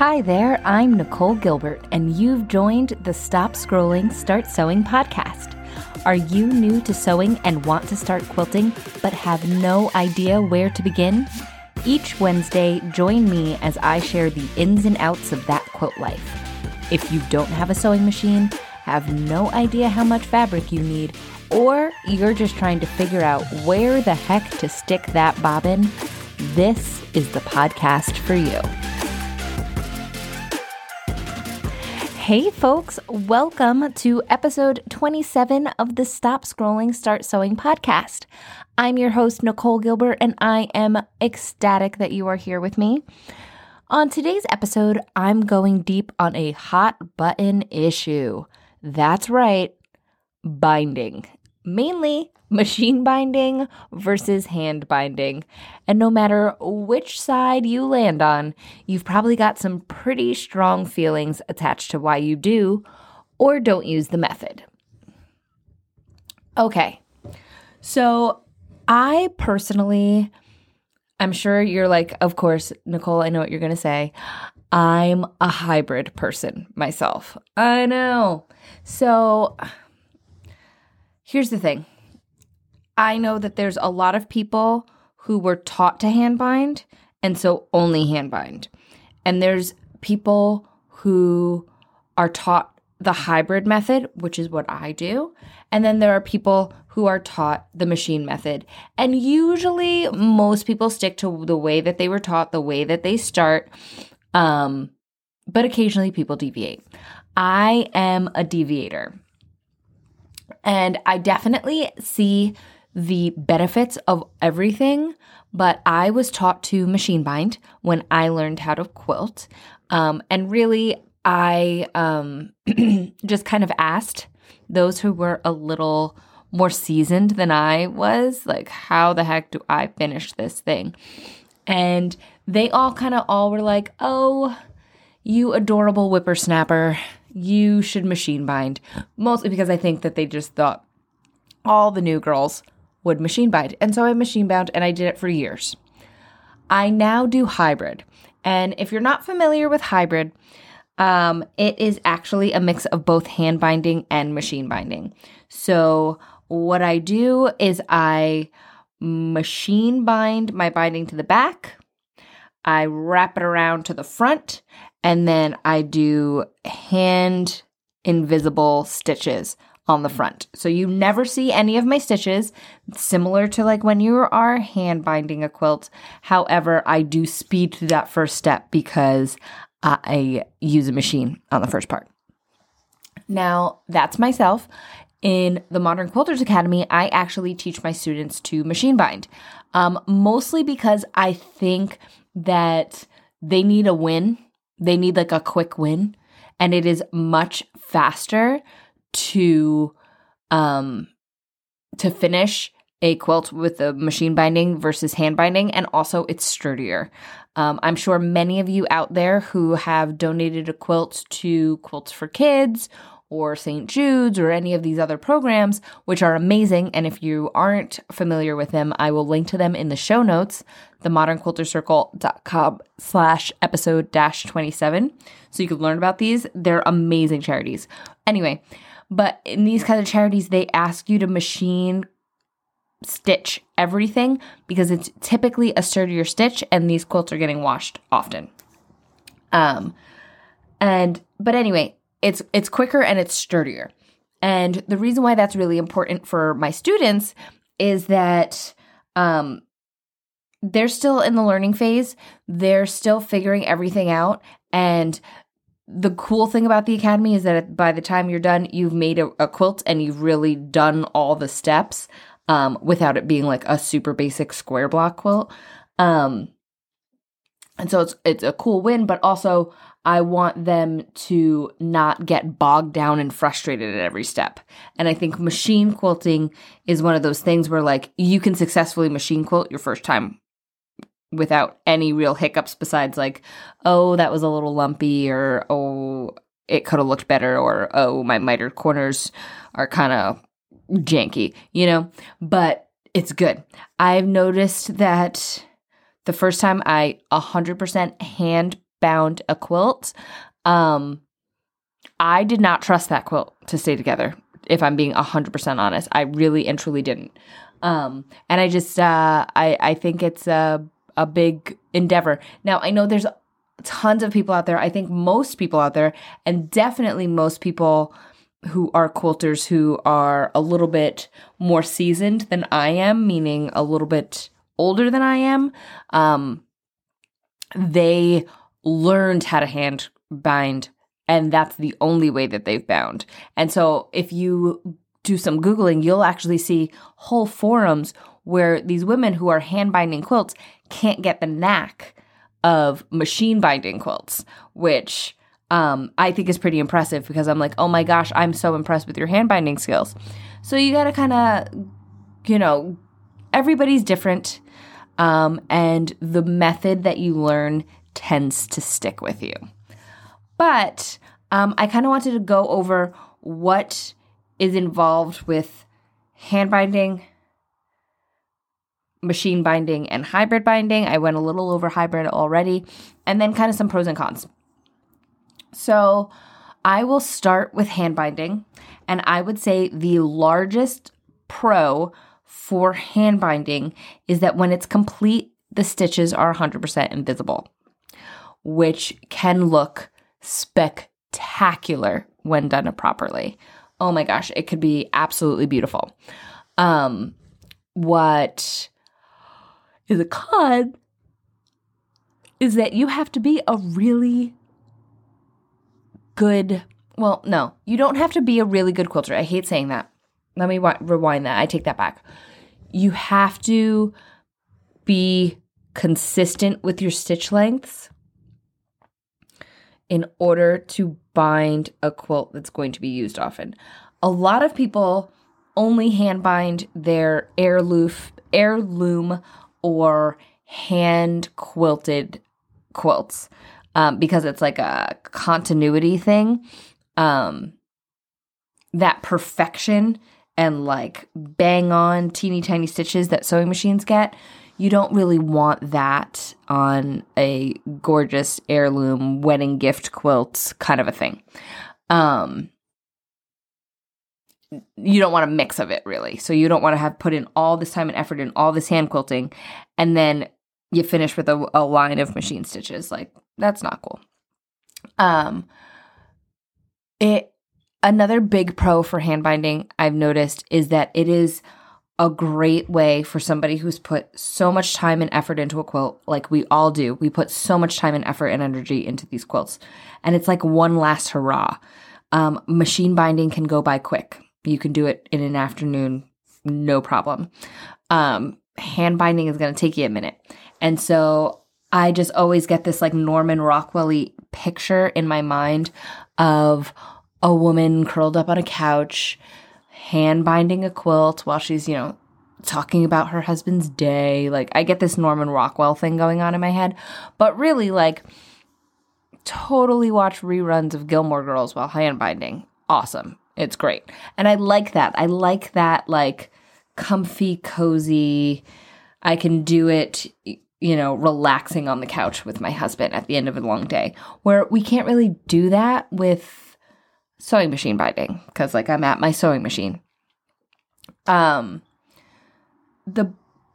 Hi there, I'm Nicole Gilbert, and you've joined the Stop Scrolling, Start Sewing podcast. Are you new to sewing and want to start quilting but have no idea where to begin? Each Wednesday, join me as I share the ins and outs of that quilt life. If you don't have a sewing machine, have no idea how much fabric you need, or you're just trying to figure out where the heck to stick that bobbin, this is the podcast for you. Hey, folks, welcome to episode 27 of the Stop Scrolling, Start Sewing podcast. I'm your host, Nicole Gilbert, and I am ecstatic that you are here with me. On today's episode, I'm going deep on a hot button issue. That's right, binding. Mainly machine binding versus hand binding. And no matter which side you land on, you've probably got some pretty strong feelings attached to why you do or don't use the method. Okay, so I personally, I'm sure you're like, of course, Nicole, I know what you're going to say. I'm a hybrid person myself. I know. So here's the thing I know that there's a lot of people who were taught to hand bind and so only hand bind. And there's people who are taught the hybrid method, which is what I do. And then there are people who are taught the machine method. And usually most people stick to the way that they were taught, the way that they start. Um, but occasionally people deviate. I am a deviator. And I definitely see the benefits of everything, but I was taught to machine bind when I learned how to quilt. Um, and really, I um, just kind of asked those who were a little more seasoned than I was, like, how the heck do I finish this thing? And they all kind of all were like, oh, you adorable whippersnapper, you should machine bind. Mostly because I think that they just thought all the new girls would machine bind. And so I machine bound and I did it for years. I now do hybrid. And if you're not familiar with hybrid, um, it is actually a mix of both hand binding and machine binding. So what I do is I machine bind my binding to the back, I wrap it around to the front, and then I do hand invisible stitches on the front. So you never see any of my stitches, similar to like when you are hand binding a quilt. However, I do speed through that first step because I use a machine on the first part. Now, that's myself. In the Modern Quilters Academy, I actually teach my students to machine bind, um, mostly because I think that they need a win. They need like a quick win, and it is much faster to um to finish a quilt with a machine binding versus hand binding and also it's sturdier. Um, I'm sure many of you out there who have donated a quilt to Quilts for Kids or St. Jude's or any of these other programs, which are amazing. And if you aren't familiar with them, I will link to them in the show notes, themodernquiltercircle.com slash episode dash 27. So you can learn about these. They're amazing charities. Anyway, but in these kind of charities, they ask you to machine stitch everything because it's typically a sturdier stitch and these quilts are getting washed often. Um and but anyway, it's it's quicker and it's sturdier. And the reason why that's really important for my students is that um they're still in the learning phase. They're still figuring everything out and the cool thing about the academy is that by the time you're done, you've made a, a quilt and you've really done all the steps um, without it being like a super basic square block quilt. Um, and so it's it's a cool win, but also I want them to not get bogged down and frustrated at every step. And I think machine quilting is one of those things where like you can successfully machine quilt your first time without any real hiccups besides like, oh, that was a little lumpy or oh, it could have looked better or oh, my mitered corners are kind of janky, you know? But it's good. I've noticed that the first time I 100% hand bound a quilt. Um, I did not trust that quilt to stay together. If I'm being hundred percent honest, I really and truly didn't. Um, and I just, uh, I, I think it's a a big endeavor. Now I know there's tons of people out there. I think most people out there, and definitely most people who are quilters who are a little bit more seasoned than I am, meaning a little bit older than I am, um, they learned how to hand bind, and that's the only way that they've bound. And so if you do some Googling, you'll actually see whole forums where these women who are hand binding quilts can't get the knack of machine binding quilts, which um, I think is pretty impressive because I'm like, oh my gosh, I'm so impressed with your hand binding skills. So you got to kind of, you know, everybody's different. Um, and the method that you learn tends to stick with you. But um, I kind of wanted to go over what is involved with hand binding, machine binding, and hybrid binding. I went a little over hybrid already, and then kind of some pros and cons. So I will start with hand binding, and I would say the largest pro for hand binding is that when it's complete, the stitches are 100% invisible, which can look spectacular when done properly. Oh my gosh, it could be absolutely beautiful. Um, what is a con is that you have to be a really good. Well, no, you don't have to be a really good quilter. I hate saying that. Let me rewind that. I take that back. You have to be consistent with your stitch lengths in order to bind a quilt that's going to be used often. A lot of people only hand bind their heirloom, heirloom or hand quilted quilts um, because it's like a continuity thing. Um, that perfection and like bang on teeny tiny stitches that sewing machines get, you don't really want that on a gorgeous heirloom wedding gift quilt kind of a thing. Um, you don't want a mix of it really. So you don't want to have put in all this time and effort in all this hand quilting and then you finish with a, a line of machine stitches. Like that's not cool. Um, it another big pro for hand binding I've noticed is that it is a great way for somebody who's put so much time and effort into a quilt, like we all do. We put so much time and effort and energy into these quilts, and it's like one last hurrah. Um, machine binding can go by quick. You can do it in an afternoon, no problem. Um, hand binding is going to take you a minute. And so I just always get this like Norman Rockwell picture in my mind of a woman curled up on a couch, hand binding a quilt while she's, you know, talking about her husband's day. Like, I get this Norman Rockwell thing going on in my head. But really, like, totally watch reruns of Gilmore Girls while hand binding. Awesome. It's great. And I like that. I like that, like, comfy, cozy. I can do it you know, relaxing on the couch with my husband at the end of a long day, where we can't really do that with sewing machine binding because, like, I'm at my sewing machine. Um, the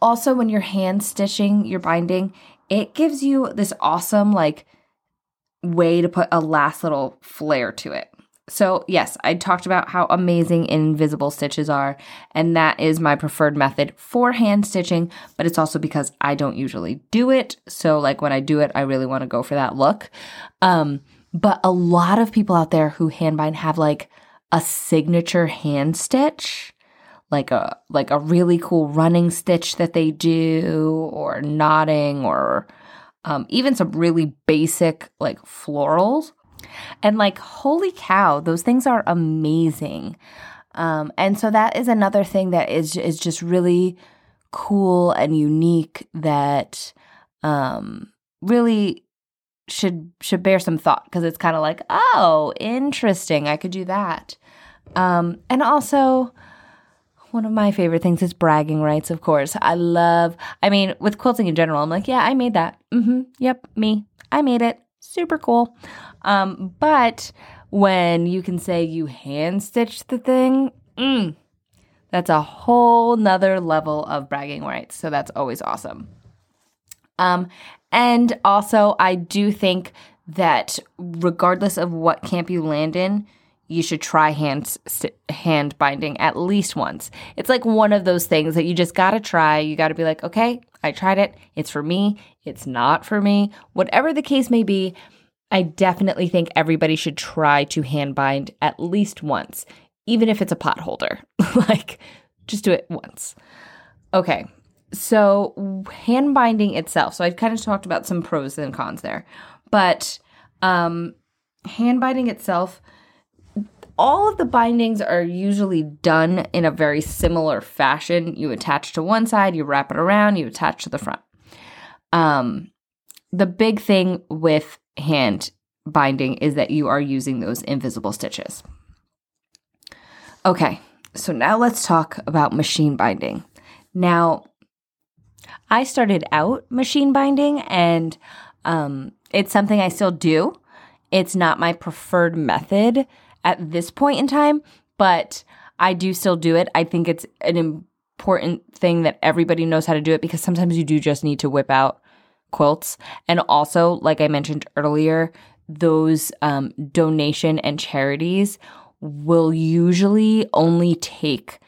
also when you're hand stitching your binding, it gives you this awesome like way to put a last little flair to it. So, yes, I talked about how amazing invisible stitches are, and that is my preferred method for hand stitching, but it's also because I don't usually do it. So, like when I do it, I really want to go for that look. Um, but a lot of people out there who hand bind have like a signature hand stitch, like a like a really cool running stitch that they do, or knotting, or um, even some really basic like florals and like, holy cow, those things are amazing. Um, and so that is another thing that is is just really cool and unique that um, really should should bear some thought because it's kind of like, oh, interesting, I could do that. Um, and also, one of my favorite things is bragging rights. Of course, I love. I mean, with quilting in general, I'm like, yeah, I made that. Mm-hmm. Yep, me. I made it. Super cool. Um, but when you can say you hand stitched the thing, mm, that's a whole nother level of bragging rights. So that's always awesome. Um, and also, I do think that regardless of what camp you land in, you should try hand hand binding at least once. It's like one of those things that you just got to try. You got to be like, "Okay, I tried it. It's for me. It's not for me." Whatever the case may be, I definitely think everybody should try to hand bind at least once, even if it's a pot holder. like just do it once. Okay. So, hand binding itself. So, I've kind of talked about some pros and cons there. But um hand binding itself all of the bindings are usually done in a very similar fashion. You attach to one side, you wrap it around, you attach to the front. Um, the big thing with hand binding is that you are using those invisible stitches. Okay, so now let's talk about machine binding. Now, I started out machine binding and um, it's something I still do. It's not my preferred method at this point in time, but I do still do it. I think it's an important thing that everybody knows how to do it because sometimes you do just need to whip out quilts. And also, like I mentioned earlier, those um, donation and charities will usually only take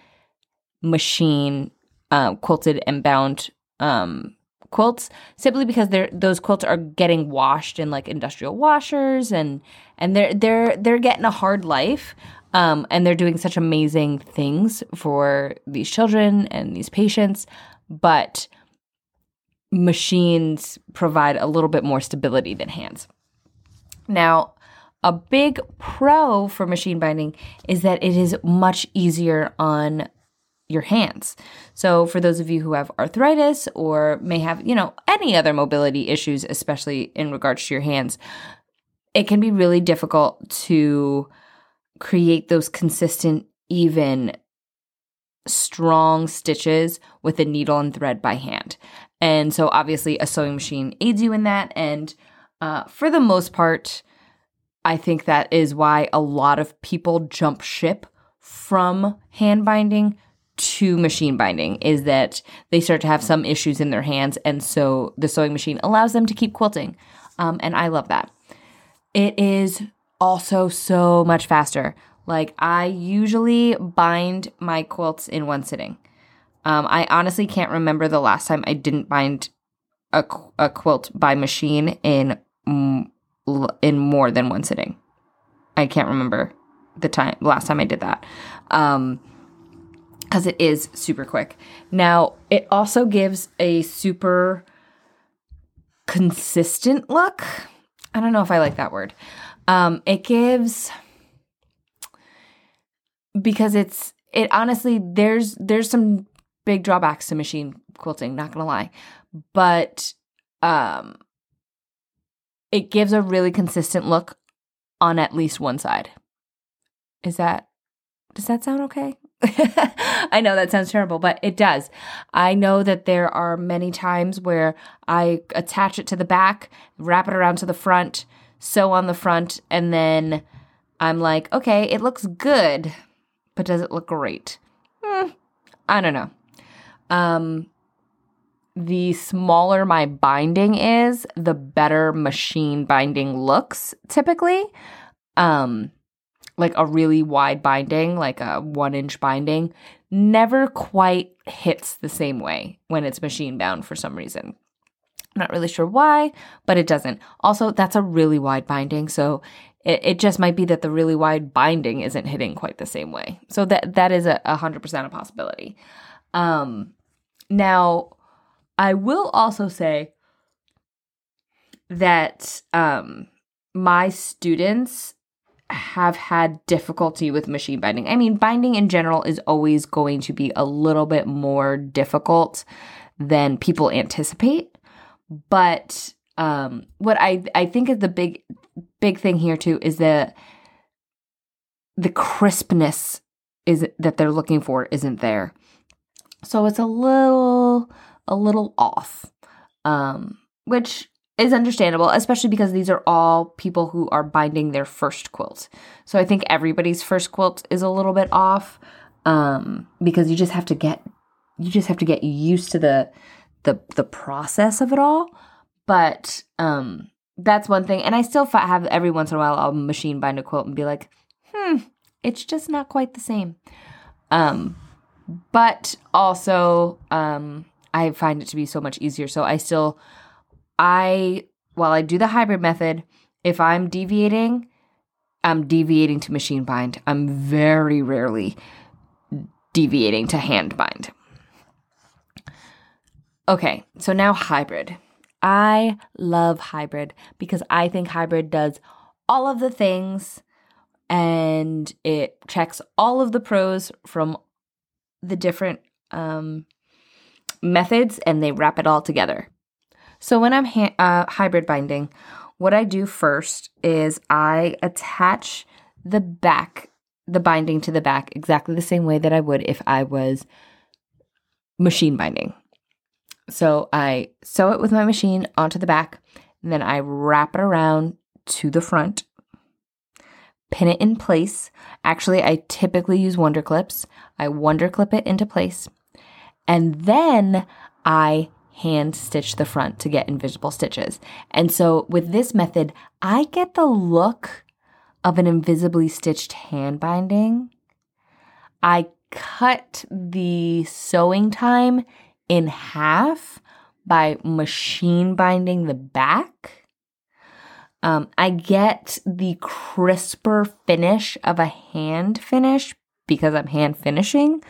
machine uh, quilted and bound um, quilts simply because they're those quilts are getting washed in like industrial washers and and they're they're they're getting a hard life um, and they're doing such amazing things for these children and these patients but machines provide a little bit more stability than hands. Now a big pro for machine binding is that it is much easier on your hands. So, for those of you who have arthritis or may have, you know, any other mobility issues, especially in regards to your hands, it can be really difficult to create those consistent, even, strong stitches with a needle and thread by hand. And so, obviously, a sewing machine aids you in that. And uh, for the most part, I think that is why a lot of people jump ship from hand binding to machine binding is that they start to have some issues in their hands. And so the sewing machine allows them to keep quilting. Um, and I love that. It is also so much faster. Like, I usually bind my quilts in one sitting. Um, I honestly can't remember the last time I didn't bind a, a quilt by machine in in more than one sitting. I can't remember the time last time I did that. Um, because it is super quick. Now, it also gives a super consistent look. I don't know if I like that word. Um, it gives because it's it honestly there's there's some big drawbacks to machine quilting, not gonna lie. But um it gives a really consistent look on at least one side. Is that does that sound okay? I know that sounds terrible, but it does. I know that there are many times where I attach it to the back, wrap it around to the front, sew on the front, and then I'm like, okay, it looks good, but does it look great? Hmm, I don't know. Um, the smaller my binding is, the better machine binding looks typically. Um, like a really wide binding, like a one inch binding, never quite hits the same way when it's machine bound for some reason. I'm not really sure why, but it doesn't. Also, that's a really wide binding, so it, it just might be that the really wide binding isn't hitting quite the same way. So that that is a hundred percent a possibility. Um, now, I will also say that um, my students have had difficulty with machine binding. I mean, binding in general is always going to be a little bit more difficult than people anticipate. But um, what I I think is the big big thing here too is that the crispness is that they're looking for isn't there. So it's a little a little off. Um, which is understandable, especially because these are all people who are binding their first quilt. So I think everybody's first quilt is a little bit off um, because you just have to get you just have to get used to the the the process of it all. But um, that's one thing, and I still have every once in a while I'll machine bind a quilt and be like, hmm, it's just not quite the same. Um, but also um, I find it to be so much easier. So I still I while I do the hybrid method, if I'm deviating, I'm deviating to machine bind. I'm very rarely deviating to hand bind. Okay, so now hybrid. I love hybrid because I think hybrid does all of the things and it checks all of the pros from the different um, methods and they wrap it all together. So when I'm ha- uh, hybrid binding, what I do first is I attach the back, the binding to the back exactly the same way that I would if I was machine binding. So I sew it with my machine onto the back, and then I wrap it around to the front, pin it in place. Actually, I typically use wonder clips. I wonder clip it into place, and then I hand stitch the front to get invisible stitches. And so with this method, I get the look of an invisibly stitched hand binding. I cut the sewing time in half by machine binding the back. Um, I get the crisper finish of a hand finish because I'm hand finishing.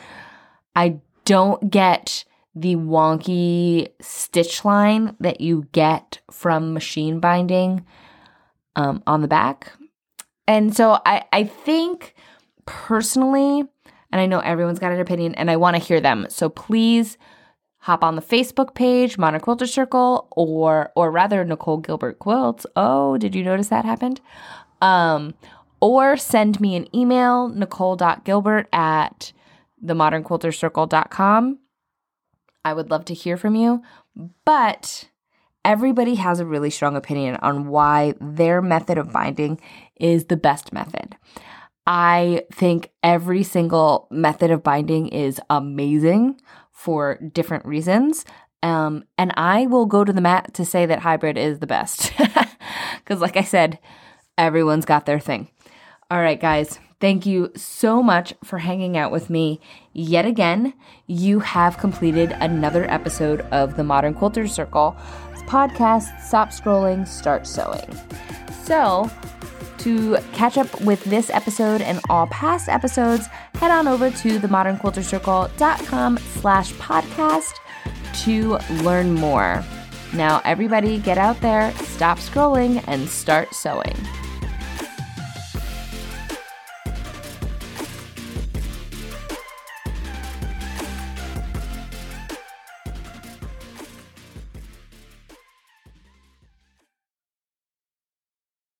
I don't get the wonky stitch line that you get from machine binding um, on the back. And so I, I think personally, and I know everyone's got an opinion and I want to hear them. So please hop on the Facebook page, Modern Quilter Circle, or or rather Nicole Gilbert Quilts. Oh, did you notice that happened? Um, or send me an email, nicole.gilbert at themodernquiltercircle.com I would love to hear from you. But everybody has a really strong opinion on why their method of binding is the best method. I think every single method of binding is amazing for different reasons. Um, and I will go to the mat to say that hybrid is the best. Because, like I said, everyone's got their thing. All right, guys. Thank you so much for hanging out with me yet again. You have completed another episode of the Modern Quilter Circle podcast, Stop Scrolling, Start Sewing. So, to catch up with this episode and all past episodes, head on over to themodernquiltercircle.com slash podcast to learn more. Now, everybody get out there, stop scrolling, and start sewing.